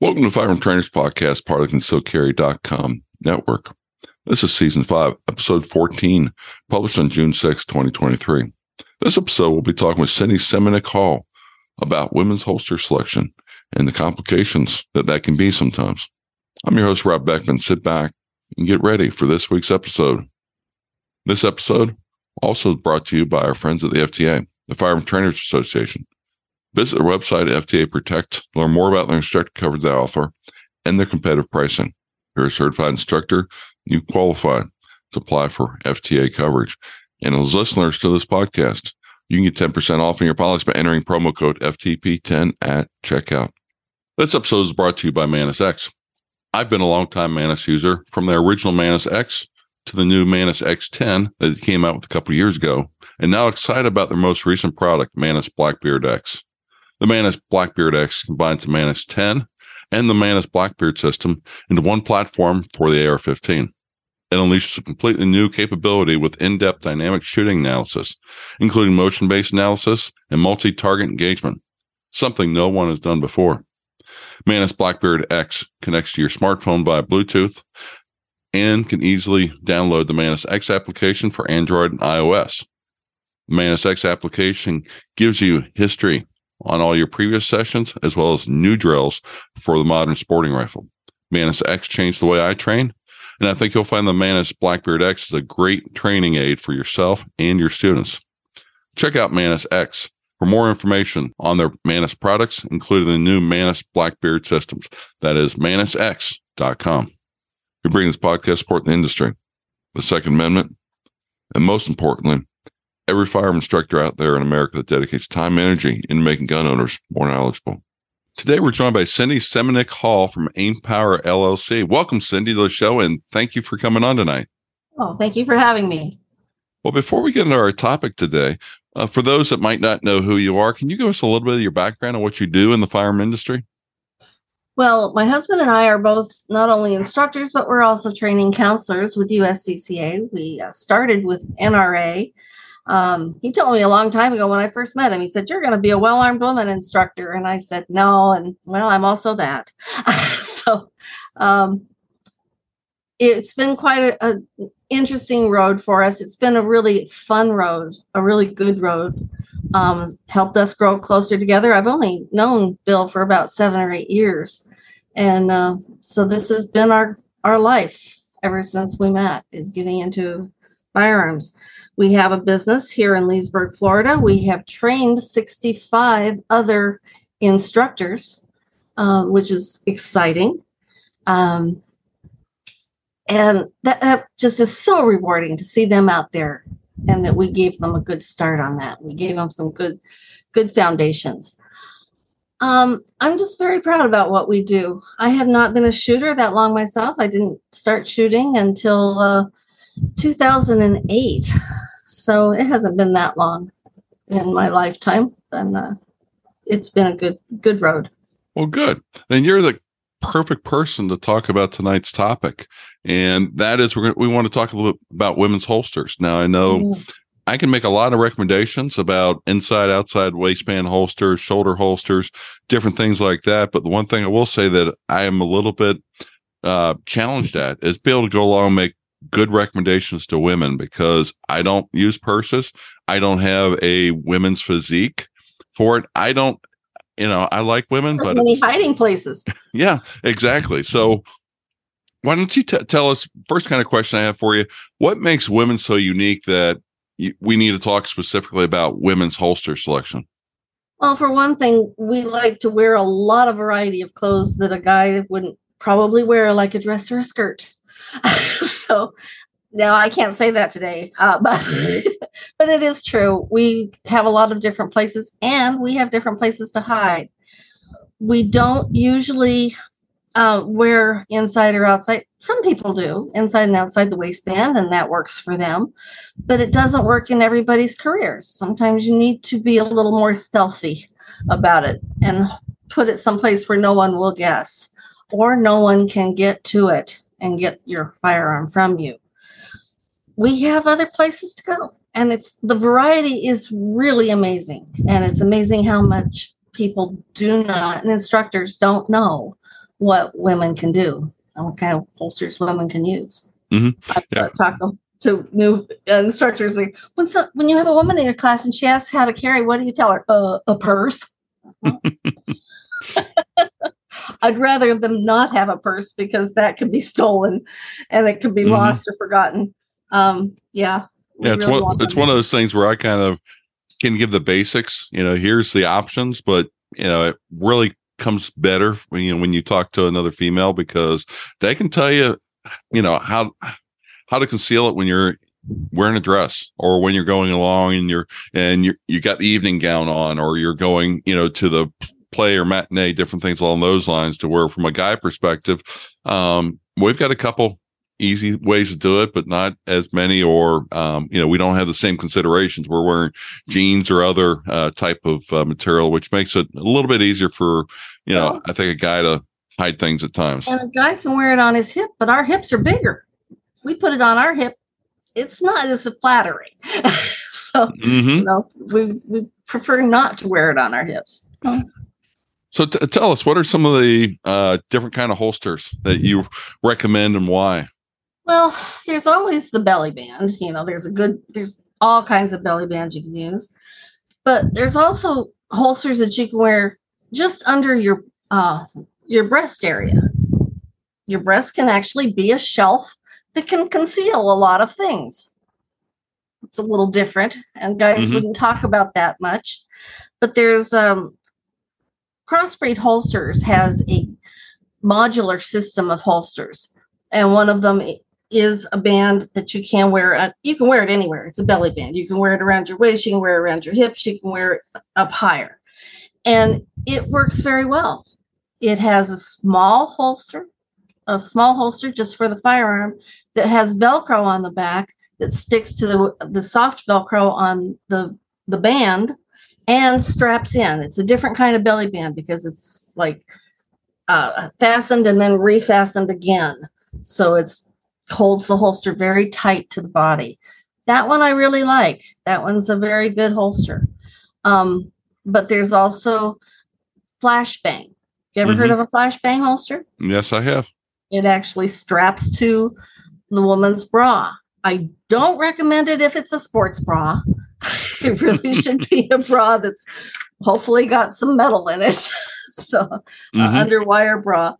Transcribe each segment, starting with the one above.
Welcome to Firearm Trainers Podcast, part of the ConcealedCarry.com network. This is season five, episode 14, published on June 6, 2023. This episode, we'll be talking with Cindy Seminick Hall about women's holster selection and the complications that that can be sometimes. I'm your host, Rob Beckman. Sit back and get ready for this week's episode. This episode also brought to you by our friends at the FTA, the Firearm Trainers Association. Visit their website, FTA Protect, learn more about their instructor coverage they offer and their competitive pricing. If you're a certified instructor, you qualify to apply for FTA coverage. And as listeners to this podcast, you can get 10% off in your policy by entering promo code FTP10 at checkout. This episode is brought to you by Mantis X. I've been a long-time Mantis user from the original Mantis X to the new Mantis X10 that came out with a couple years ago, and now excited about their most recent product, Mantis Blackbeard X. The Mantis Blackbeard X combines the Mantis 10 and the Mantis Blackbeard system into one platform for the AR 15. It unleashes a completely new capability with in depth dynamic shooting analysis, including motion based analysis and multi target engagement, something no one has done before. Mantis Blackbeard X connects to your smartphone via Bluetooth and can easily download the Mantis X application for Android and iOS. The Mantis X application gives you history on all your previous sessions, as well as new drills for the modern sporting rifle. Mantis X changed the way I train, and I think you'll find the Mantis Blackbeard X is a great training aid for yourself and your students. Check out Mantis X for more information on their Mantis products, including the new Mantis Blackbeard systems. That is mantisx.com. We bring this podcast support the industry, the Second Amendment, and most importantly, every firearm instructor out there in America that dedicates time and energy into making gun owners more knowledgeable. Today, we're joined by Cindy Seminick Hall from Aim Power LLC. Welcome, Cindy, to the show, and thank you for coming on tonight. Oh, thank you for having me. Well, before we get into our topic today, uh, for those that might not know who you are, can you give us a little bit of your background and what you do in the firearm industry? Well, my husband and I are both not only instructors, but we're also training counselors with USCCA. We uh, started with NRA um, he told me a long time ago when I first met him, he said, You're going to be a well armed woman instructor. And I said, No. And well, I'm also that. so um, it's been quite an interesting road for us. It's been a really fun road, a really good road. Um, helped us grow closer together. I've only known Bill for about seven or eight years. And uh, so this has been our, our life ever since we met, is getting into firearms. We have a business here in Leesburg, Florida. We have trained 65 other instructors, uh, which is exciting. Um, and that, that just is so rewarding to see them out there and that we gave them a good start on that. We gave them some good, good foundations. Um, I'm just very proud about what we do. I have not been a shooter that long myself. I didn't start shooting until uh, 2008. So it hasn't been that long in my lifetime, and uh, it's been a good good road. Well, good. Then you're the perfect person to talk about tonight's topic, and that is we're gonna, we want to talk a little bit about women's holsters. Now, I know. Mm-hmm. I can make a lot of recommendations about inside, outside waistband holsters, shoulder holsters, different things like that. But the one thing I will say that I am a little bit uh, challenged at is be able to go along and make good recommendations to women because I don't use purses. I don't have a women's physique for it. I don't, you know, I like women, There's but many hiding places. Yeah, exactly. So, why don't you t- tell us first kind of question I have for you? What makes women so unique that y- we need to talk specifically about women's holster selection? Well, for one thing, we like to wear a lot of variety of clothes that a guy wouldn't probably wear, like a dress or a skirt. so now I can't say that today, uh, but but it is true. We have a lot of different places, and we have different places to hide. We don't usually uh, wear inside or outside. Some people do inside and outside the waistband, and that works for them. But it doesn't work in everybody's careers. Sometimes you need to be a little more stealthy about it and put it someplace where no one will guess or no one can get to it and get your firearm from you. We have other places to go, and it's the variety is really amazing, and it's amazing how much people do not and instructors don't know what women can do and what kind of holsters women can use. Mhm. I Yeah. talk to- to new instructors like when so, when you have a woman in your class and she asks how to carry, what do you tell her? Uh, a purse. I'd rather them not have a purse because that could be stolen and it could be Mhm. lost or forgotten. Um, yeah. Yeah, it's really one it's one of those things where I kind of can give the basics. You know, here's the options, but you know, it really comes better when you when you talk to another female because they can tell you, you know, how how to conceal it when you're wearing a dress or when you're going along and you're and you you got the evening gown on or you're going, you know, to the play or matinee, different things along those lines to where from a guy perspective, um, we've got a couple easy ways to do it, but not as many, or um, you know, we don't have the same considerations. We're wearing jeans or other uh, type of uh, material, which makes it a little bit easier for you know, Well- I think a guy to hide things at times. And a guy can wear it on his hip, but our hips are bigger. We put it on our hip. It's not as flattering. so, hmm you know, we, we prefer not to wear it on our hips. So t- tell us, what are some of the uh, different kind of holsters that you recommend and why? Well, there's always the belly band. You know, there's a good, there's all kinds of belly bands you can use. But there's also holsters that you can wear just under your uh your breast area. Your breast can actually be a shelf that can conceal a lot of things. It's a little different, and guys Mhm. wouldn't talk about that much. But there's um Crossbreed Holsters has a modular system of holsters, and one of them is a band that you can wear. You can wear it anywhere. It's a belly band. You can wear it around your waist. You can wear it around your hips. You can wear it up higher, and it works very well. It has a small holster, a small holster just for the firearm that has Velcro on the back that sticks to the the soft Velcro on the the band and straps in. It's a different kind of belly band because it's like uh, fastened and then refastened again. So it's holds the holster very tight to the body. That one I really like. That one's a very good holster. Um, but there's also flashbang. You ever heard of a flashbang holster? Yes, I have. It actually straps to the woman's bra. I don't recommend it if it's a sports bra. it really should be a bra that's hopefully got some metal in it. so, uh, Mhm. underwire bra.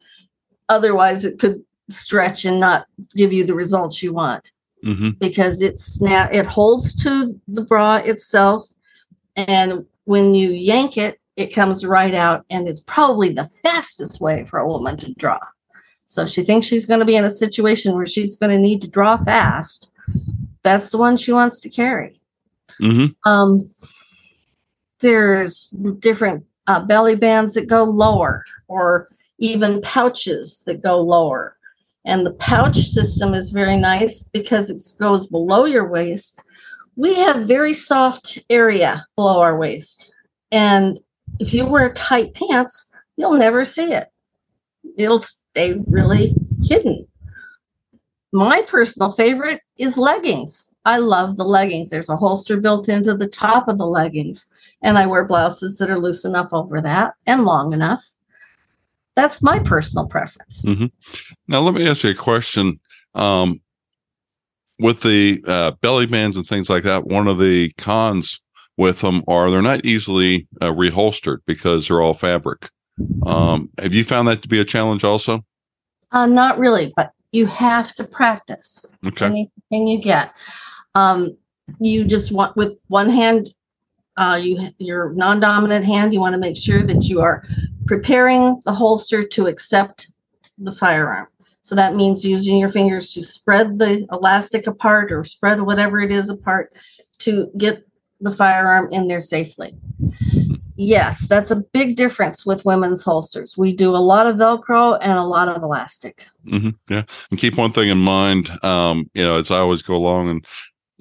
Otherwise, it could stretch and not give you the results you want Mhm. because it's now it holds to the bra itself, and when you yank it, it comes right out, and it's probably the fastest way for a woman to draw. So if she thinks she's going to be in a situation where she's going to need to draw fast, that's the one she wants to carry. Mhm. Um, there's different uh, belly bands that go lower, or even pouches that go lower. And the pouch system is very nice because it goes below your waist. We have very soft area below our waist. And if you wear tight pants, you'll never see it. It'll stay really hidden. My personal favorite is leggings. I love the leggings. There's a holster built into the top of the leggings, and I wear blouses that are loose enough over that and long enough. That's my personal preference. Now, let me ask you a question. Um, with the uh, belly bands and things like that, one of the cons with them are they're not easily uh, reholstered because they're all fabric. Um, have you found that to be a challenge also? Uh, not really, but you have to practice Okay. anything you get. Um, you just want with one hand, uh, you your non-dominant hand. You want to make sure that you are preparing the holster to accept the firearm. So that means using your fingers to spread the elastic apart or spread whatever it is apart to get the firearm in there safely. Yes, that's a big difference with women's holsters. We do a lot of Velcro and a lot of elastic. hmm Yeah, and keep one thing in mind. Um, you know, as I always go along and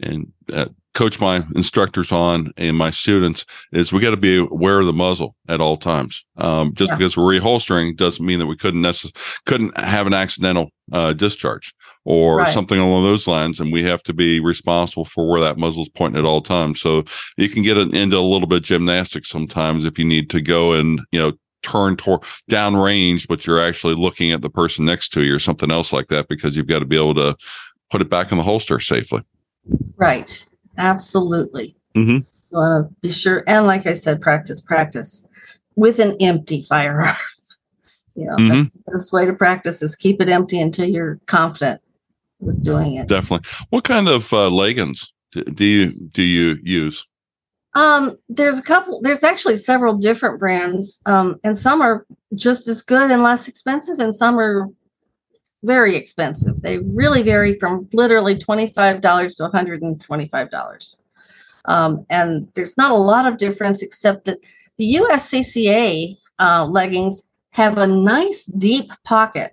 and uh, coach my instructors on and my students is we got to be aware of the muzzle at all times. Um, just Yeah. because we're reholstering doesn't mean that we couldn't necess- couldn't have an accidental uh, discharge or Right. something along those lines, and we have to be responsible for where that muzzle's pointing at all times. So you can get into a little bit of gymnastics sometimes if you need to go and you know turn toward down range, but you're actually looking at the person next to you or something else like that because you've got to be able to put it back in the holster safely. Right. Absolutely. Mm-hmm. You want to be sure. And like I said, practice, practice with an empty firearm. you know, Mhm. that's the best way to practice is keep it empty until you're confident with doing it. Definitely. What kind of uh, leggings do you do you use? Um, there's a couple, there's actually several different brands. Um, and some are just as good and less expensive, and some are very expensive. They really vary from literally $25 to $125. Um, and there's not a lot of difference except that the USCCA uh, leggings have a nice deep pocket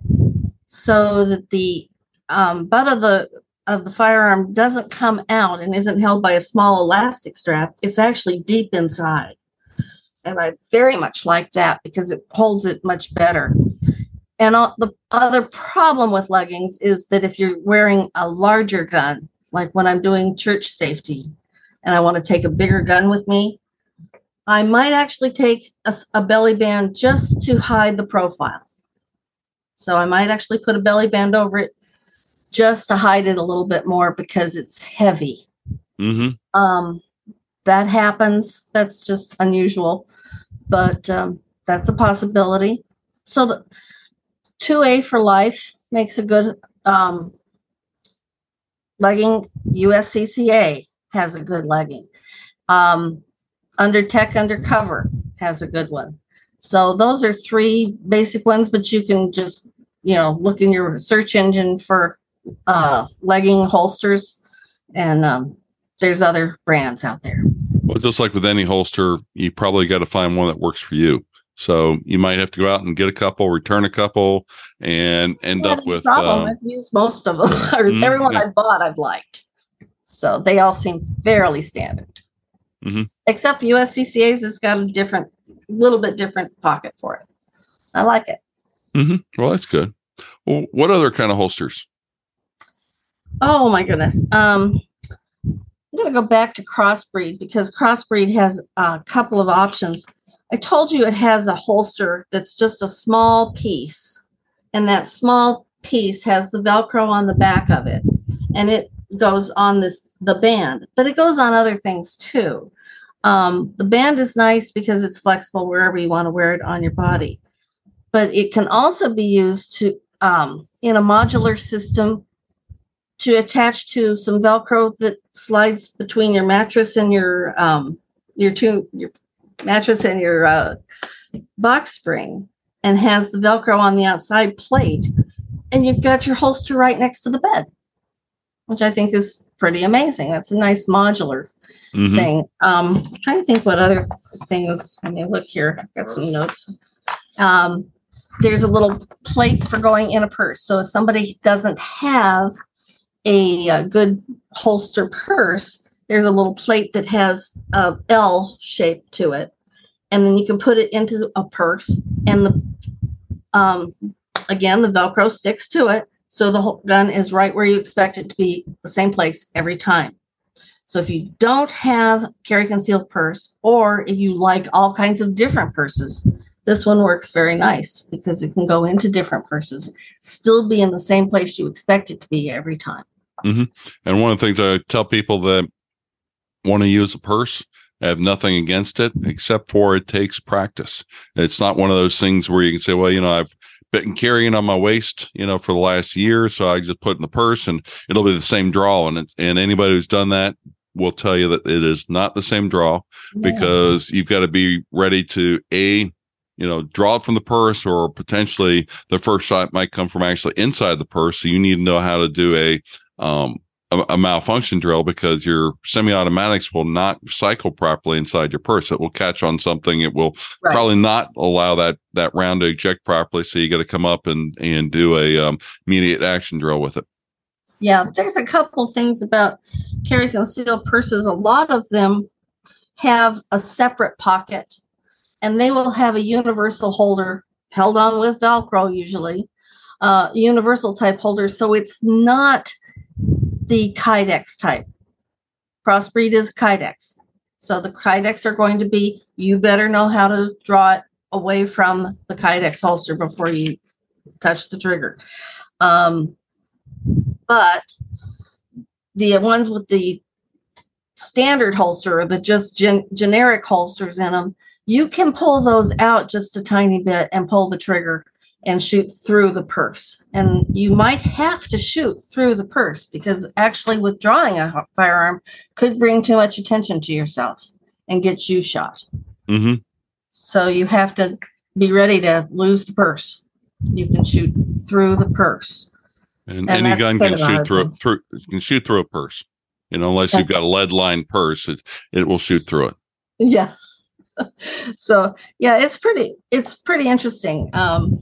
so that the um, butt of the of the firearm doesn't come out and isn't held by a small elastic strap. It's actually deep inside. And I very much like that because it holds it much better. And all, the other problem with leggings is that if you're wearing a larger gun, like when I'm doing church safety and I want to take a bigger gun with me, I might actually take a belly band just to hide the profile. So I might actually put a belly band over it just to hide it a little bit more because it's heavy. Mm-hmm. Um, that happens. That's just unusual, but um, that's a possibility. So the 2A for life makes a good um, legging. USCCA has a good legging. Um, Under Tech Undercover has a good one. So those are three basic ones, but you can just, you know, look in your search engine for uh, legging holsters and um, there's other brands out there. Well, just like with any holster, you probably got to find one that works for you. So you might have to go out and get a couple, return a couple, and end up with. problem. Um, I've used most of them, or Mm, everyone yeah. I've bought, I've liked. So they all seem fairly standard. Mhm. Except USCCA's has got a different, little bit different pocket for it. I like it. mhm. Well, that's good. Well, what other kind of holsters? Oh my goodness. Um, I'm going to go back to Crossbreed because Crossbreed has a couple of options. I told you it has a holster that's just a small piece, and that small piece has the Velcro on the back of it, and it goes on this the band, but it goes on other things too. Um, the band is nice because it's flexible wherever you want to wear it on your body, but it can also be used to um, in a modular system to attach to some Velcro that slides between your mattress and your um, your two your mattress and your uh, box spring, and has the Velcro on the outside plate, and you've got your holster right next to the bed, which I think is pretty amazing. That's a nice modular Mhm. thing. Um, I'm trying to think what other things. Let me look here. I've got some notes. Um, there's a little plate for going in a purse. So if somebody doesn't have a, uh good holster purse, there's a little plate that has a L shape to it, and then you can put it into a purse, and the um, again the Velcro sticks to it, so the whole gun is right where you expect it to be, the same place every time. So if you don't have carry concealed purse, or if you like all kinds of different purses, this one works very nice because it can go into different purses, still be in the same place you expect it to be every time. Mm-hmm. And one of the things I tell people that want to use a purse, I have nothing against it except for it takes practice. It's not one of those things where you can say, well, you know, I've been carrying on my waist, you know, for the last year, so I just put in the purse and it'll be the same draw. And it's, and anybody who's done that will tell you that it is not the same draw because you've got to be ready to a you know draw it from the purse or potentially the first shot might come from actually inside the purse so you need to know how to do a um a, a malfunction drill because your semi-automatics will not cycle properly inside your purse it will catch on something it will Right. probably not allow that that round to eject properly so you got to come up and and do a um, immediate action drill with it Yeah, there's a couple things about carry concealed purses. A lot of them have a separate pocket and they will have a universal holder held on with Velcro, usually, uh, universal type holder. So it's not the Kydex type. Crossbreed is Kydex. So the Kydex are going to be, you better know how to draw it away from the Kydex holster before you touch the trigger. Um, but the ones with the standard holster or the just gen- generic holsters in them, you can pull those out just a tiny bit and pull the trigger and shoot through the purse. And you might have to shoot through the purse because actually withdrawing a firearm could bring too much attention to yourself and get you shot. Mm-hmm. So you have to be ready to lose the purse. You can shoot through the purse. And, And any gun can shoot through through can shoot through a purse. You know, unless you've got a lead lined purse, it, it will shoot through it. Yeah. so yeah, it's pretty it's pretty interesting. Um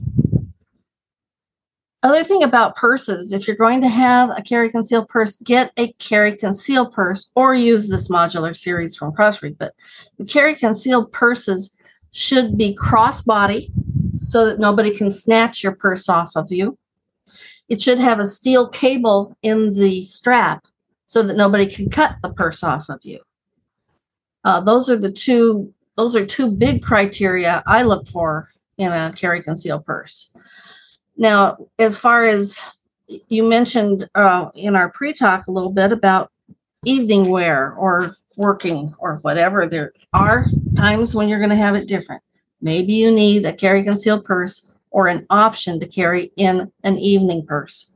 other thing about purses, if you're going to have a carry conceal purse, get a carry conceal purse or use this modular series from Crossbreed. But the carry conceal purses should be crossbody so that nobody can snatch your purse off of you. It should have a steel cable in the strap so that nobody can cut the purse off of you. Uh, those are the two. Those are two big criteria I look for in a carry conceal purse. Now, as far as you mentioned uh, in our pre-talk a little bit about evening wear or working or whatever, there are times when you're going to have it different. Maybe you need a carry conceal purse or an option to carry in an evening purse.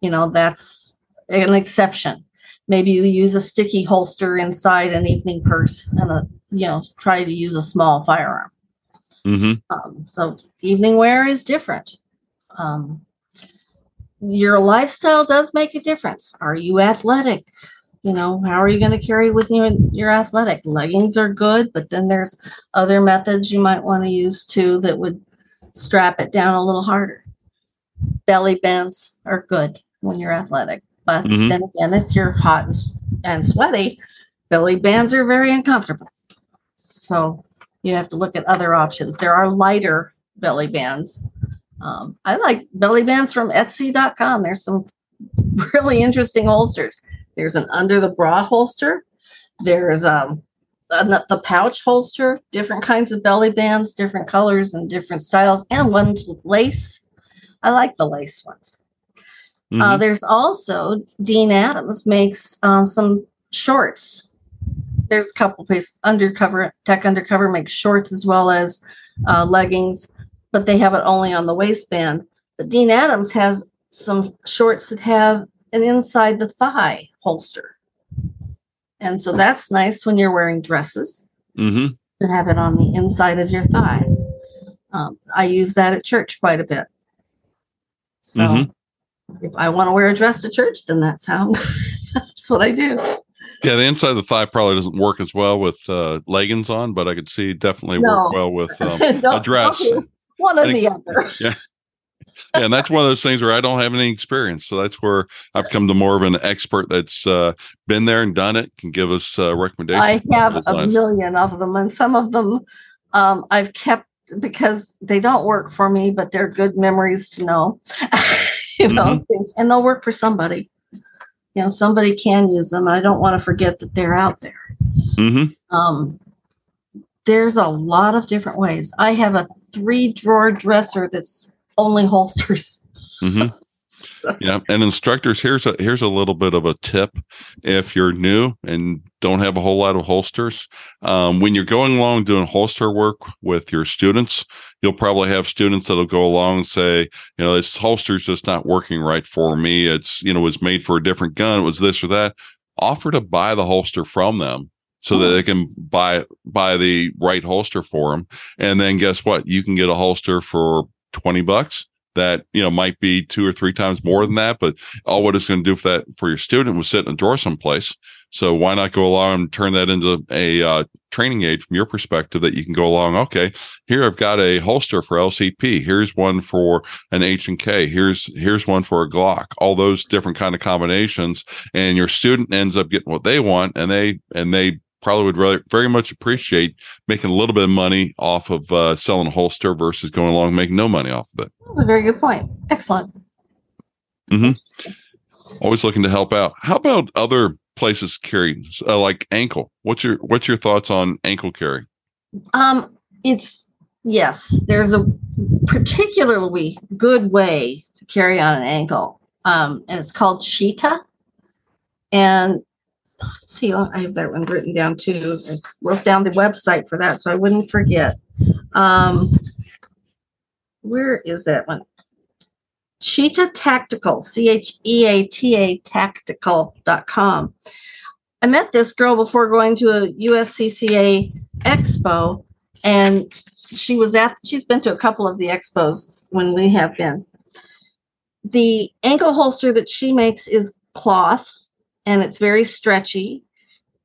You know, that's an exception. Maybe you use a sticky holster inside an evening purse and a, you know, try to use a small firearm. Mm-hmm. Um, so evening wear is different. Um, your lifestyle does make a difference. Are you athletic? You know, how are you going to carry with you in your athletic? Leggings are good, but then there's other methods you might want to use too that would strap it down a little harder. Belly bands are good when you're athletic, but Mhm. then again, if you're hot and, and sweaty, belly bands are very uncomfortable. So you have to look at other options. There are lighter belly bands. Um, I like belly bands from Etsy.com. There's some really interesting holsters. There's an under the bra holster. There's um the pouch holster, different kinds of belly bands, different colors and different styles, and ones with lace. I like the lace ones. Uh, Mhm. there's also Dean Adams makes um, some shorts. There's a couple places undercover Tech Undercover makes shorts as well as uh, leggings, but they have it only on the waistband. But Dean Adams has some shorts that have an inside the thigh holster, and so that's nice when you're wearing dresses Mhm. to have it on the inside of your thigh. Um, I use that at church quite a bit. So Mhm. if I want to wear a dress to church, then that's how that's what I do. Yeah, the inside of the thigh probably doesn't work as well with uh, leggings on, but I could see definitely work well with um, No, a dress. One or the other. yeah, and that's one of those things where I don't have any experience. So that's where I've come to more of an expert that's uh, been there and done it, can give us uh, recommendations. I have a lines. million of them, and some of them um, I've kept because they don't work for me, but they're good memories to know. you know, Mm-hmm. things, and they'll work for somebody. You know, somebody can use them. I don't want to forget that they're out there. Mhm. Um, there's a lot of different ways. I have a three drawer dresser that's only holsters. Mhm. So, Yeah, and instructors, here's a here's a little bit of a tip. If you're new and don't have a whole lot of holsters, um, when you're going along doing holster work with your students, you'll probably have students that'll go along and say, you know, this holster's just not working right for me. It's you know, it was made for a different gun. It was this or that. Offer to buy the holster from them so that Oh. they can buy buy the right holster for them. And then guess what? You can get a holster for twenty bucks that you know might be two or three times more than that but all what it's going to do for that for your student was sit in a drawer someplace so why not go along and turn that into a uh, training aid from your perspective that you can go along okay here i've got a holster for lcp here's one for an h and k here's here's one for a glock all those different kind of combinations and your student ends up getting what they want and they and they probably would really, very much appreciate making a little bit of money off of uh, selling a holster versus going along and making no money off of it that's a very good point. Excellent. always looking to help out. How about other places carry uh, like ankle? What's your what's your thoughts on ankle carry? Um, it's yes, there's a particularly good way to carry on an ankle, um, and it's called Cheetah. And see, I have that one written down too. I wrote down the website for that so I wouldn't forget. Um, where is that one? Cheetah Tactical, C H E A T A tactical.com. I met this girl before going to a USCCA expo, and she was at, she's been to a couple of the expos when we have been. The ankle holster that she makes is cloth and it's very stretchy.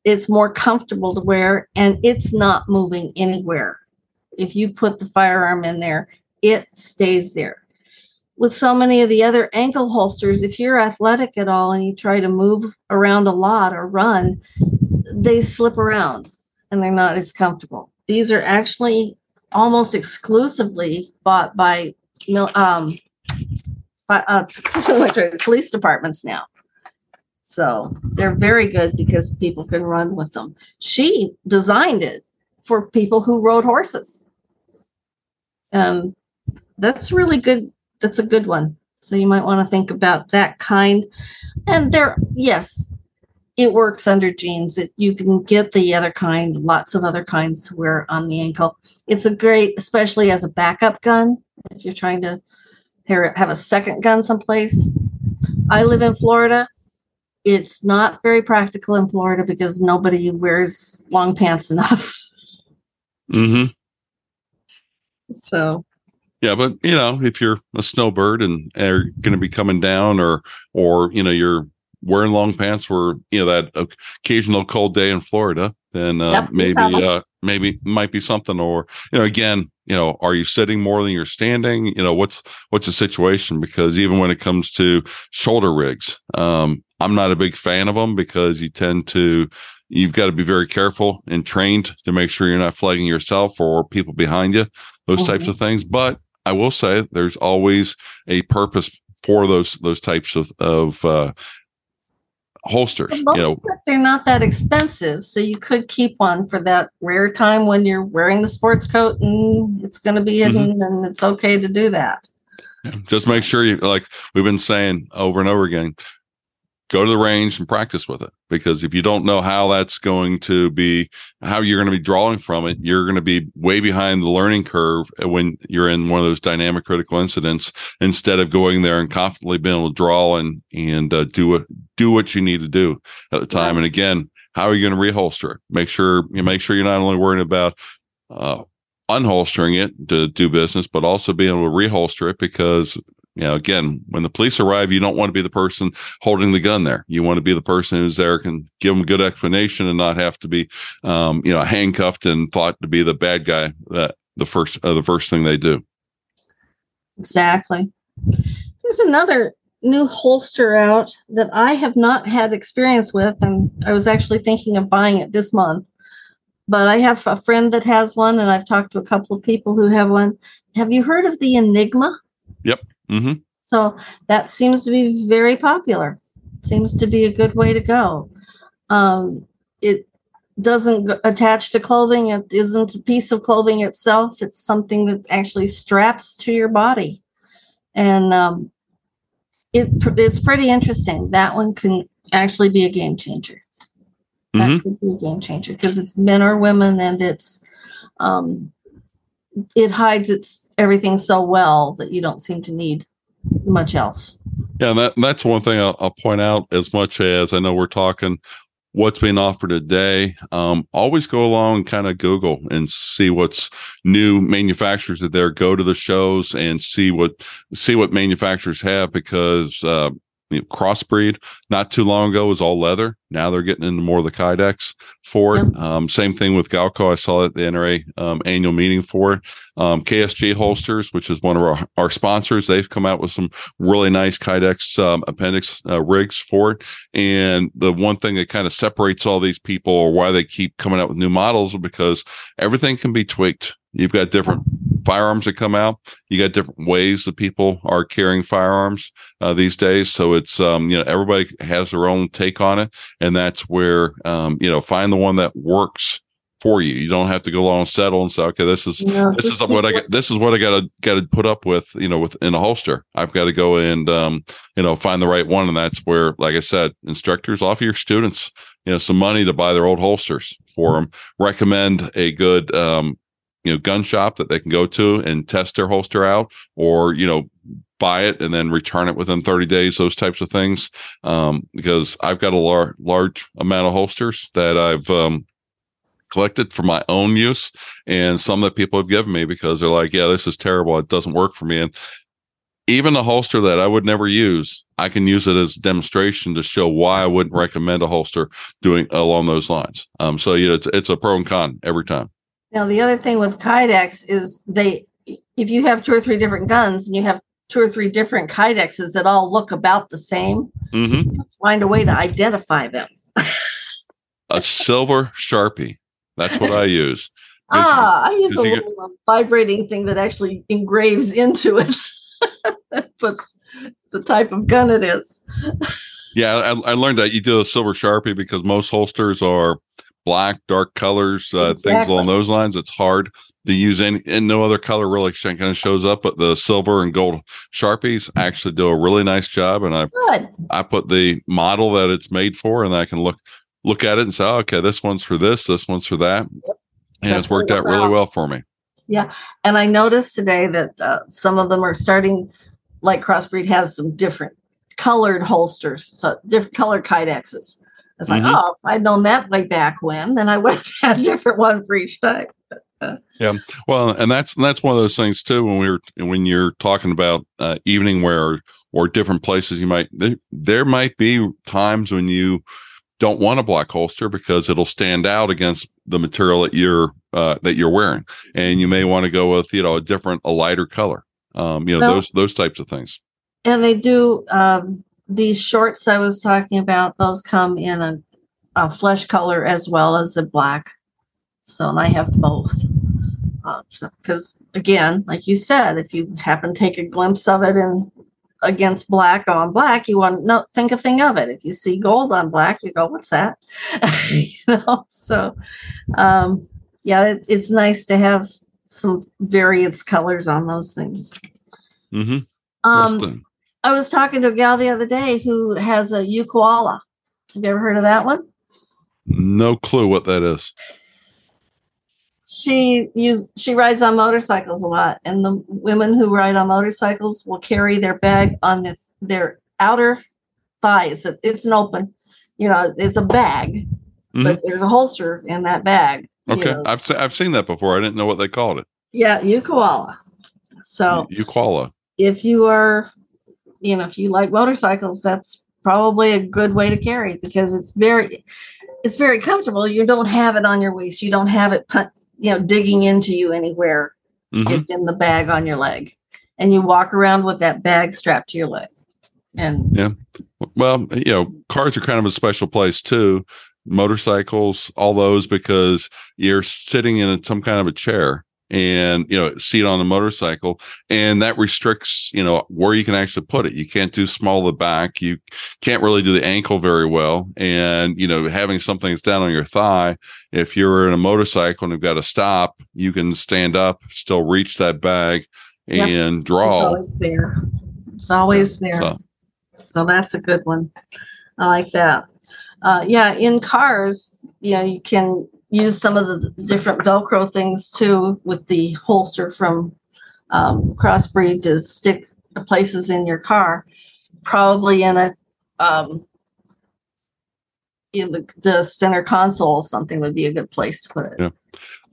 It's more comfortable to wear and it's not moving anywhere. If you put the firearm in there, it stays there. With so many of the other ankle holsters, if you're athletic at all and you try to move around a lot or run, they slip around and they're not as comfortable. These are actually almost exclusively bought by um, uh, police departments now. So they're very good because people can run with them. She designed it for people who rode horses. Um, that's really good. That's a good one. So you might want to think about that kind. And there, yes, it works under jeans. That you can get the other kind, lots of other kinds to wear on the ankle. It's a great, especially as a backup gun if you're trying to have a second gun someplace. I live in Florida. It's not very practical in Florida because nobody wears long pants enough. Mm-hmm. So yeah, but you know, if you're a snowbird and are going to be coming down, or or you know, you're wearing long pants for you know that occasional cold day in Florida, then uh, yep, maybe uh, maybe might be something. Or you know, again, you know, are you sitting more than you're standing? You know, what's what's the situation? Because even when it comes to shoulder rigs, um, I'm not a big fan of them because you tend to you've got to be very careful and trained to make sure you're not flagging yourself or people behind you, those mm-hmm. types of things. But I will say there's always a purpose for those those types of of uh, holsters. you know, they're not that expensive, so you could keep one for that rare time when you're wearing the sports coat and it's going to be hidden, mm-hmm. and it's okay to do that. Yeah, just make sure you like we've been saying over and over again go to the range and practice with it because if you don't know how that's going to be how you're going to be drawing from it you're going to be way behind the learning curve when you're in one of those dynamic critical incidents instead of going there and confidently being able to draw and and uh, do what do what you need to do at the time. And again how are you going to reholster it? Make sure you make sure you're not only worrying about uh, unholstering it to do business, but also being able to reholster it because you know, again, when the police arrive, you don't want to be the person holding the gun there. You want to be the person who's there, can give them a good explanation and not have to be, um, you know, handcuffed and thought to be the bad guy that the first, uh, the first thing they do. Exactly. There's another new holster out that I have not had experience with, and I was actually thinking of buying it this month. But I have a friend that has one, and I've talked to a couple of people who have one. Have you heard of the Enigma? Yep. Mm-hmm. So that seems to be very popular. Seems to be a good way to go. Um, it doesn't attach to clothing. It isn't a piece of clothing itself. It's something that actually straps to your body, and um, it it's pretty interesting. That one can actually be a game changer. That mm-hmm. could be a game changer because it's men or women, and it's um, it hides its everything so well that you don't seem to need much else. Yeah, that that's one thing I'll, I'll, point out. As much as I know we're talking what's being offered today, um, always go along and kind of Google and see what's new manufacturers that there. Go to the shows and see what see what manufacturers have because uh, you know, crossbreed not too long ago was all leather. Now they're getting into more of the Kydex for it. Um, same thing with Galco. I saw at the NRA um, annual meeting for it. Um, KSG Holsters, which is one of our, our sponsors, they've come out with some really nice Kydex um, appendix uh, rigs for it. And the one thing that kind of separates all these people or why they keep coming out with new models because everything can be tweaked. You've got different firearms that come out. You got different ways that people are carrying firearms uh, these days. So it's um, you know everybody has their own take on it, and that's where um, you know find the one that works for you. You don't have to go along and settle and say, okay, this is No, this is what I got. This is what I got to got to put up with. You know, with in a holster, I've got to go and um, you know find the right one, and that's where, like I said, instructors offer your students you know some money to buy their old holsters for them. Recommend a good um, you know gun shop that they can go to and test their holster out, or you know buy it and then return it within 30 days those types of things. Um, because i've got a lar- large amount of holsters that i've um, collected for my own use and some that people have given me because they're like yeah this is terrible. It doesn't work for me. And even a holster that i would never use i can use it as a demonstration to show why i wouldn't recommend a holster doing along those lines. Um, so you know it's, it's a pro and con every time Now, the other thing with Kydex is they, if you have two or three different guns and you have two or three different Kydexes that all look about the same, mm-hmm. find a way to identify them. a silver sharpie that's what i use Ah, I use a you get- little uh, vibrating thing that actually engraves into it. Puts the type of gun it is. Yeah, I, I learned that you do a silver sharpie because most holsters are black, dark colors, uh, things along those lines. It's hard to use any, and no other color really kind of shows up. But the silver and gold sharpies actually do a really nice job, and I Good. I put the model that it's made for, and I can look look at it and say, oh, okay, this one's for this, this one's for that, and it's worked out really well for me. Yeah, and I noticed today that uh, some of them are starting, like Crossbreed has some different colored holsters, so different colored Kydexes. It's like, Mhm. oh, if I'd known that way back when, then I would have had a different one for each type. Yeah, well, and that's that's one of those things too. When we were when you're talking about uh, evening wear or, or different places, you might there, there might be times when you don't want a black holster because it'll stand out against the material that you're uh, that you're wearing, and you may want to go with you know a different a lighter color. Um, you know Well- those those types of things. And they do um, these shorts I was talking about. Those come in a, a flesh color as well as a black. So, and I have both. Because again, like you said, if you happen to take a glimpse of it in against black on black, you want to think a thing of it. If you see gold on black, you go, "What's that?" you know. So, um, yeah, it, it's nice to have some various colors on those things. Mm-hmm. Um, I was talking to a gal the other day who has a koala. Have you ever heard of that one? no clue what that is. She use she rides on motorcycles a lot, and the women who ride on motorcycles will carry their bag on the, their outer thigh. It's a, it's an open, you know, it's a bag, mm-hmm. but there's a holster in that bag. you Okay, know. I've I've seen that before. I didn't know what they called it. yeah, U koala. So Uquala. if you are, you know, if you like motorcycles, that's probably a good way to carry because it's very, it's very comfortable. You don't have it on your waist. You don't have it, put, you know, digging into you anywhere. Mhm. It's in the bag on your leg, and you walk around with that bag strapped to your leg. And Yeah. Well, you know, cars are kind of a special place too. Motorcycles, all those, because you're sitting in some kind of a chair and, you know, seat on a motorcycle, and that restricts, you know, where you can actually put it. You can't do small the back. You can't really do the ankle very well. And, you know, having something that's down on your thigh, if you're in a motorcycle and you've got to stop, you can stand up, still reach that bag Yep. draw it's always there. It's always there. So, So that's a good one. I like that. Uh, yeah, in cars, you know, you can use some of the different Velcro things too with the holster from um, Crossbreed to stick the places in your car. Probably in a um, in the, the center console, something would be a good place to put it. Yeah.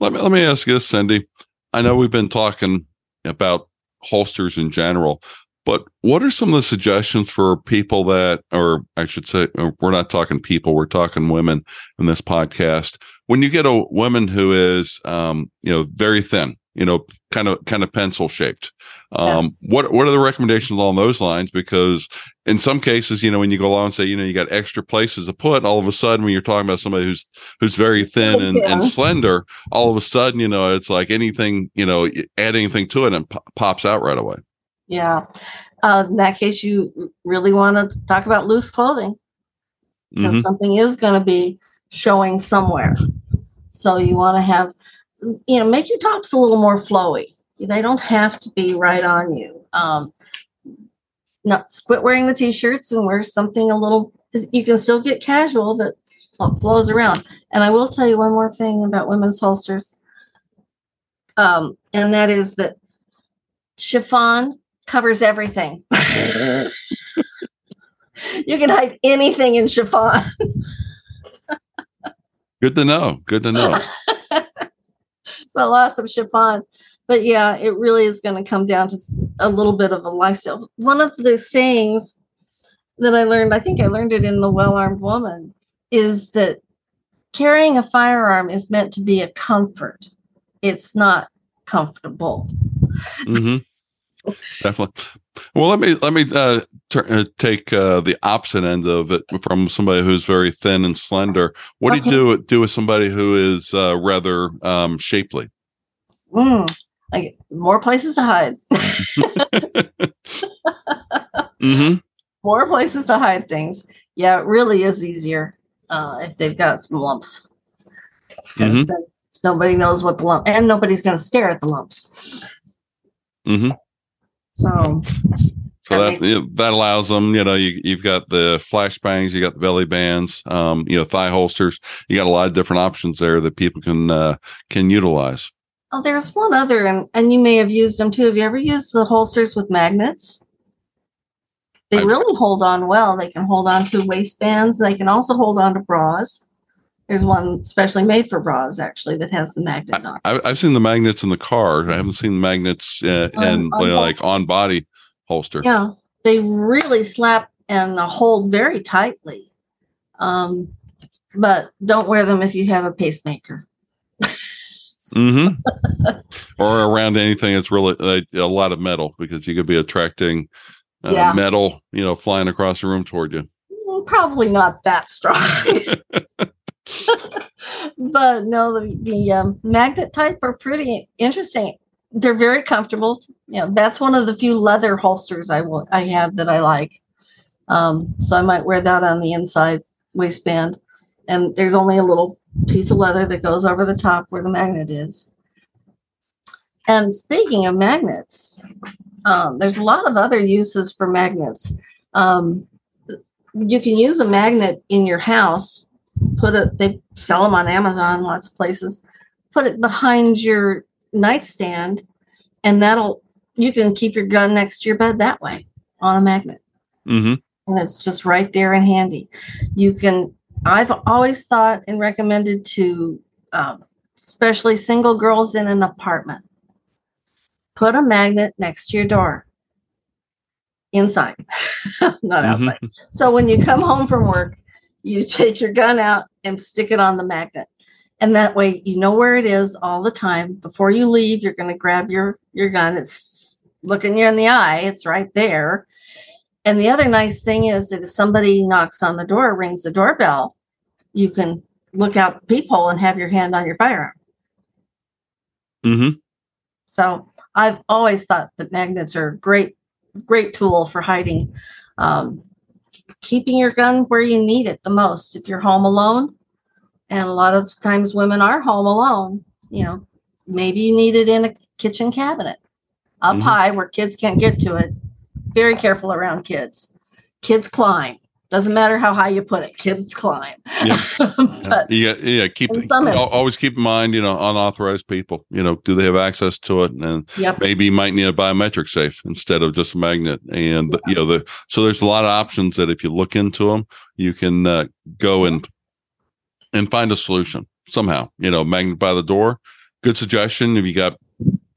Let me let me ask you this, Cindy. I know we've been talking about holsters in general, but what are some of the suggestions for people that, or I should say, we're not talking people, we're talking women in this podcast. When you get a woman who is, um, you know, very thin, you know, kind of kind of pencil shaped, um, Yes. what what are the recommendations along those lines? Because in some cases, you know, when you go along and say, you know, you got extra places to put, all of a sudden, when you're talking about somebody who's who's very thin and, and slender, all of a sudden, you know, it's like anything, you know, add anything to it and po- pops out right away. Yeah. Uh, in that case, you really want to talk about loose clothing. because Mhm. something is going to be showing somewhere. So you want to have, you know, make your tops a little more flowy. They don't have to be right on you. Um, not quit wearing the t-shirts and wear something a little. You can still get casual that flows around. And I will tell you one more thing about women's holsters, um, and that is that chiffon covers everything. you can hide anything in chiffon. Good to know. Good to know. so lots of chiffon. But yeah, it really is going to come down to a little bit of a lifestyle. One of the sayings that I learned, I think I learned it in The Well Armed Woman, is that carrying a firearm is meant to be a comfort. It's not comfortable. Mm-hmm. Definitely. Well, let me let me uh, tur uh, take uh, the opposite end of it from somebody who's very thin and slender. What do you do do with somebody who is uh, rather um, shapely? Mm, like more places to hide. hmm more places to hide things. Yeah, it really is easier uh, if they've got some lumps. Mhm. nobody knows what the lump, and nobody's going to stare at the lumps. hmm So So That that makes- that allows them. You know, you you've got the flashbangs, you got the belly bands, um, you know, thigh holsters. You got a lot of different options there that people can uh, can utilize. Oh, there's one other, and, and you may have used them too. Have you ever used the holsters with magnets? They I've- really hold on well. They can hold on to waistbands. They can also hold on to bras. There's one specially made for bras, actually, that has the magnet. I, I've seen the magnets in the car. I haven't seen the magnets uh, On- in on like holster. on body holster. Yeah, they really slap and hold very tightly. Um, but don't wear them if you have a pacemaker. mm-hmm. or around anything that's really like, a lot of metal because you could be attracting uh, Yeah. metal, you know, flying across the room toward you. Mm, Probably not that strong. but no, the, the um, magnet type are pretty interesting. They're very comfortable. You know, that's one of the few leather holsters I will I have that I like. Um, so I might wear that on the inside waistband. And there's only a little piece of leather that goes over the top where the magnet is. And speaking of magnets, um, there's a lot of other uses for magnets. Um, you can use a magnet in your house put it they sell them on amazon lots of places. Put it behind your nightstand and that'll you can keep your gun next to your bed that way on a magnet. Mm-hmm. and it's just right there and handy. You can i've always thought and recommended to um, especially single girls in an apartment put a magnet next to your door. Inside not Mhm. outside. So when you come home from work, you take your gun out and stick it on the magnet. And that way you know where it is all the time. Before you leave, you're going to grab your your gun. It's looking you in the eye. It's right there. And the other nice thing is that if somebody knocks on the door, rings the doorbell, you can look out the peephole and have your hand on your firearm. hmm So I've always thought that magnets are a great, great tool for hiding, um, keeping your gun where you need it the most. If you're home alone, and a lot of times women are home alone, you know, maybe you need it in a kitchen cabinet up Mhm. high where kids can't get to it. Very careful around kids. Kids climb. Doesn't matter how high you put it, kids climb. Yep. but yeah, yeah. Keep In some al- instances. always keep in mind, you know, unauthorized people. You know, do they have access to it? And yep. maybe you might need a biometric safe instead of just a magnet. And you know, the so there's a lot of options that if you look into them, you can uh, go and and find a solution somehow. You know, magnet by the door. Good suggestion. If you got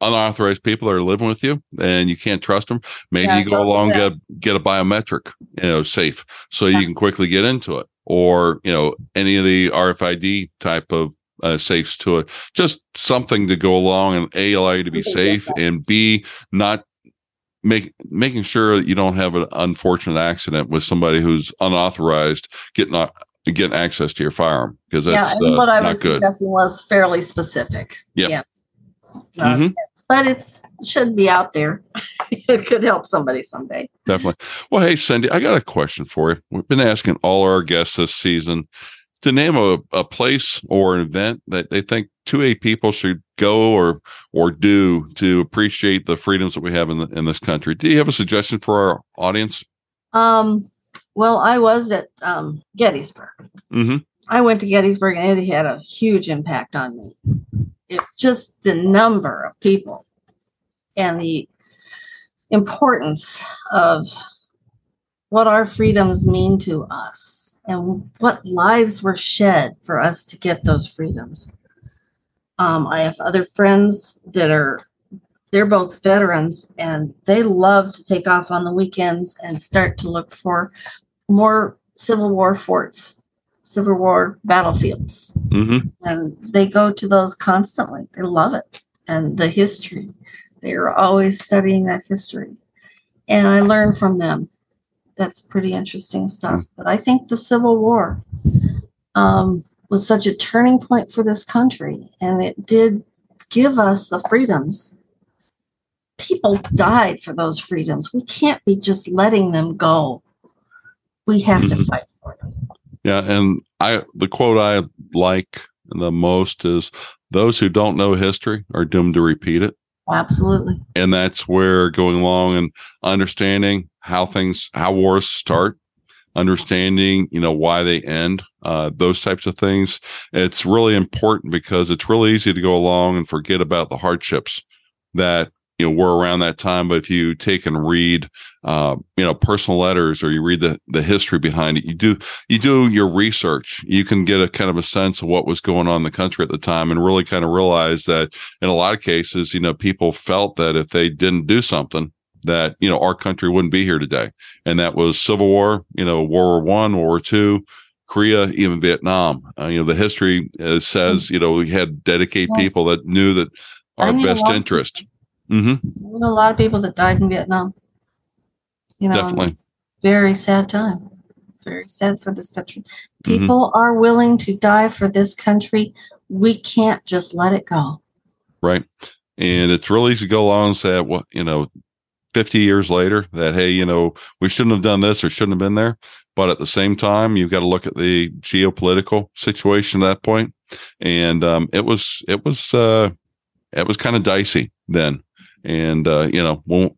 unauthorized people that are living with you and you can't trust them, maybe Yeah, you go along get get a biometric, you know, safe so you can quickly get into it, or you know, any of the RFID type of uh, safes to it. Just something to go along and a allow you to be safe, and b not make making sure that you don't have an unfortunate accident with somebody who's unauthorized getting getting access to your firearm because yeah, that's and uh, what I was good. suggesting was fairly specific. Yeah. Yeah. Uh, Mhm. But it's should be out there. it could help somebody someday. Definitely. Well, hey, Cindy, I got a question for you. We've been asking all our guests this season to name a, a place or an event that they think 2A people should go or or do to appreciate the freedoms that we have in the, in this country. Do you have a suggestion for our audience? Um, well, I was at um, Gettysburg. Mm-hmm. I went to Gettysburg and it had a huge impact on me. It just the number of people and the importance of what our freedoms mean to us and what lives were shed for us to get those freedoms. Um, I have other friends that are they're both veterans and they love to take off on the weekends and start to look for more Civil War forts, Civil War battlefields. Mm-hmm. And they go to those constantly. They love it. And the history. They are always studying that history. And I learn from them. That's pretty interesting stuff. But I think the Civil War um, was such a turning point for this country. And it did give us the freedoms. People died for those freedoms. We can't be just letting them go. We have to Mhm. fight. Yeah, and I the quote I like the most is those who don't know history are doomed to repeat it. Absolutely. And that's where going along and understanding how things how wars start, understanding, you know, why they end, uh, those types of things. It's really important because it's really easy to go along and forget about the hardships that you know were around that time. But if you take and read uh, you know personal letters or you read the the history behind it, you do you do your research, you can get a kind of a sense of what was going on in the country at the time and really kind of realize that in a lot of cases, you know, people felt that if they didn't do something, that, you know, our country wouldn't be here today. And that was Civil War, you know, World War One, World War Two, Korea, even Vietnam. Uh, you know, the history uh, says, you know, we had dedicated Yes. people that knew that our best interest. Hmm know a lot of people that died in Vietnam. You know, Definitely. very sad time. Very sad for this country. Mhm. People are willing to die for this country. We can't just let it go. right? And it's really easy to go along and say, well, you know, 50 years later, that, hey, you know, we shouldn't have done this or shouldn't have been there. But at the same time, you've got to look at the geopolitical situation at that point. And um, it was, it was, uh, it was kind of dicey then. And, uh, you know, won't,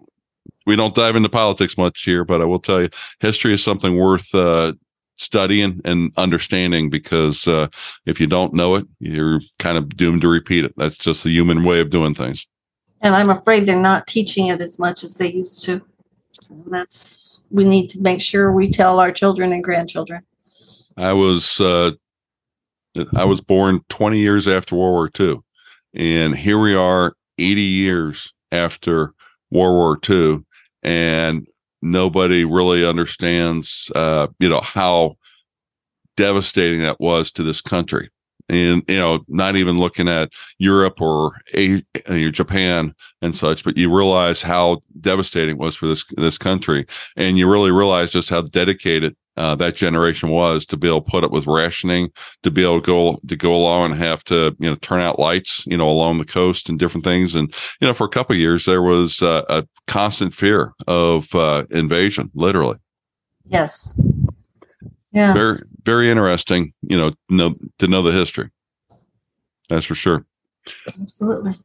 we don't dive into politics much here, but I will tell you, history is something worth uh, studying and understanding because uh, if you don't know it, you're kind of doomed to repeat it. That's just the human way of doing things. And I'm afraid they're not teaching it as much as they used to. And that's we need to make sure we tell our children and grandchildren. I was uh, I was born 20 years after World War II, and here we are 80 years after World War II, and nobody really understands, uh, you know, how devastating that was to this country. And you know, not even looking at Europe or uh, Japan and such, but you realize how devastating it was for this this country, and you really realize just how dedicated uh, that generation was to be able to put up with rationing, to be able to go to go along and have to you know turn out lights, you know, along the coast and different things. And you know, for a couple of years there was uh, a constant fear of uh, invasion, literally. Yes. Yes. Very very interesting, you know, know to know the history. That's for sure. Absolutely.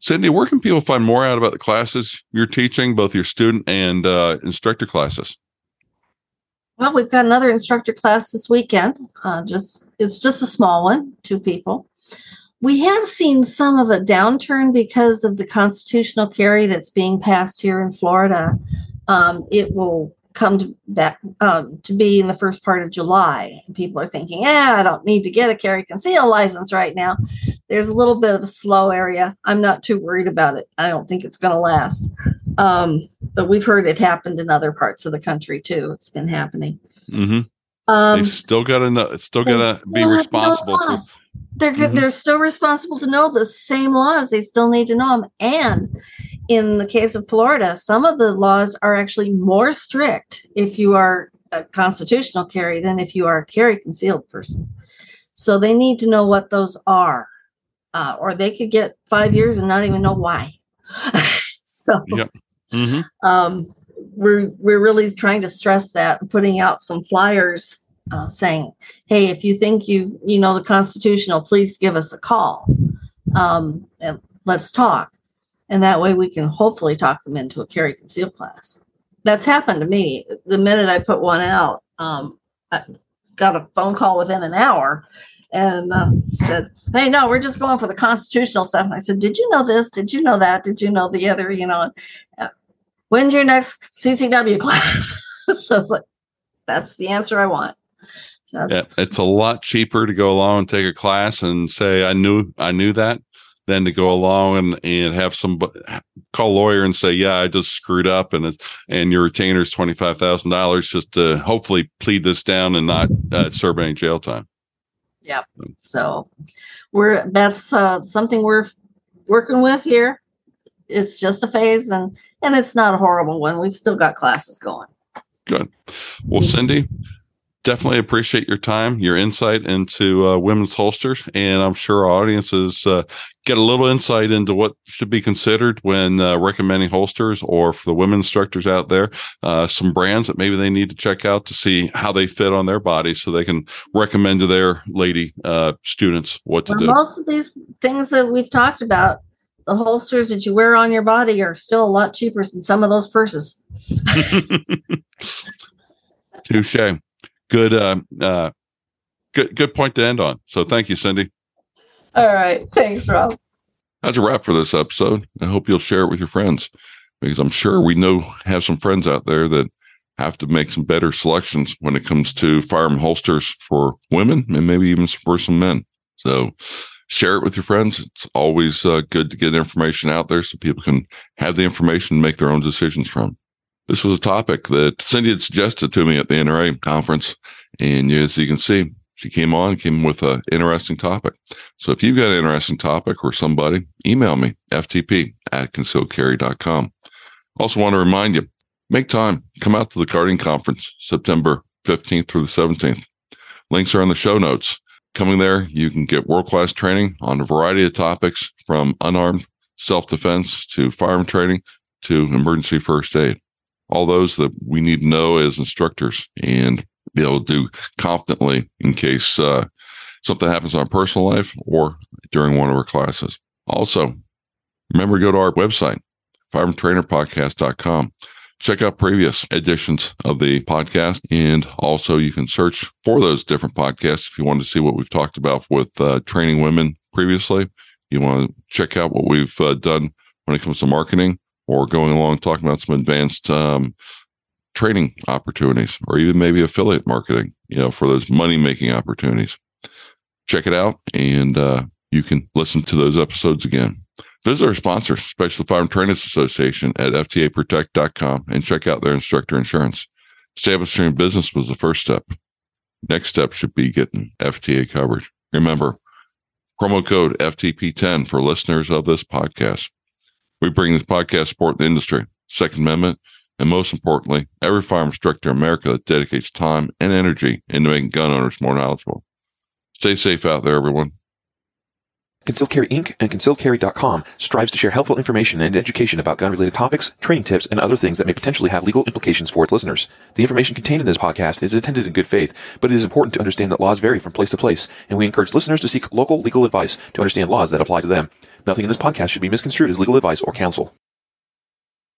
Cindy, where can people find more out about the classes you're teaching, both your student and uh, instructor classes? Well, we've got another instructor class this weekend. Uh, just it's just a small one, two people. We have seen some of a downturn because of the constitutional carry that's being passed here in Florida. Um, it will come to back um, to be in the first part of July. And people are thinking, "Yeah, I don't need to get a carry conceal license right now." There's a little bit of a slow area. I'm not too worried about it. I don't think it's going to last. Um, but we've heard it happened in other parts of the country too. It's been happening. Mm-hmm. Um, they still got to know. Still got to be have to know responsible. For. They're good. Mhm. They're still responsible to know the same laws. They still need to know them. And in the case of Florida, some of the laws are actually more strict if you are a constitutional carry than if you are a carry concealed person. So they need to know what those are, uh, or they could get five years and not even know why. so Yep. hmm um, we're we're really trying to stress that putting out some flyers uh, saying, "Hey, if you think you you know the constitutional, please give us a call, um, and let's talk." And that way, we can hopefully talk them into a carry conceal class. That's happened to me. The minute I put one out, um, I got a phone call within an hour and uh, said, "Hey, no, we're just going for the constitutional stuff." And I said, "Did you know this? Did you know that? Did you know the other? You know, uh, when's your next CCW class?" so it's like, that's the answer I want. That's, yeah, it's a lot cheaper to go along and take a class and say, "I knew, I knew that." Than to go along and, and have some call lawyer and say, yeah, I just screwed up and it's, and your retainer is twenty five thousand dollars just to hopefully plead this down and not uh, serve any jail time. Yep. So we're that's uh, something we're working with here. It's just a phase, and and it's not a horrible one. We've still got classes going. Good. Well, Cindy, definitely appreciate your time, your insight into uh, women's holsters, and I'm sure our audiences uh, get a little insight into what should be considered when uh, recommending holsters, or for the women instructors out there, uh, some brands that maybe they need to check out to see how they fit on their body so they can recommend to their lady uh, students what to well, do. Most of these things that we've talked about. The holsters that you wear on your body are still a lot cheaper than some of those purses. Touche good uh, uh, good good point to end on. So thank you, Cindy. All right. Thanks, Rob. That's a wrap for this episode. I hope you'll share it with your friends because I'm sure we know have some friends out there that have to make some better selections when it comes to firearm holsters for women and maybe even for some men. So share it with your friends. It's always uh, good to get information out there so people can have the information and make their own decisions from. This was a topic that Cindy had suggested to me at the NRA conference. And as you can see, she came on, came with an interesting topic. So if you've got an interesting topic or somebody, email me, ftp at concealedcarry.com. Also want to remind you, make time, come out to the Guardian Conference, September 15th through the 17th. Links are in the show notes. Coming there, you can get world class training on a variety of topics from unarmed self defense to firearm training to emergency first aid all those that we need to know as instructors and be able to do confidently in case uh, something happens in our personal life or during one of our classes. Also, remember to go to our website, firearmtrainerpodcast.com. Check out previous editions of the podcast, and also you can search for those different podcasts if you want to see what we've talked about with uh, training women previously. You want to check out what we've uh, done when it comes to marketing or going along talking about some advanced um, training opportunities or even maybe affiliate marketing, you know, for those money making opportunities. Check it out and uh, you can listen to those episodes again. Visit our sponsor, Special Firearm Trainers Association at FTAProtect.com and check out their instructor insurance. Establishing business was the first step. Next step should be getting FTA coverage. Remember, promo code FTP10 for listeners of this podcast. We bring this podcast support in the industry, Second Amendment, and most importantly, every firearms instructor in America that dedicates time and energy into making gun owners more knowledgeable. Stay safe out there, everyone. Concealed Carry Inc. and ConcealedCarry.com strives to share helpful information and education about gun-related topics, training tips, and other things that may potentially have legal implications for its listeners. The information contained in this podcast is intended in good faith, but it is important to understand that laws vary from place to place, and we encourage listeners to seek local legal advice to understand laws that apply to them. Nothing in this podcast should be misconstrued as legal advice or counsel.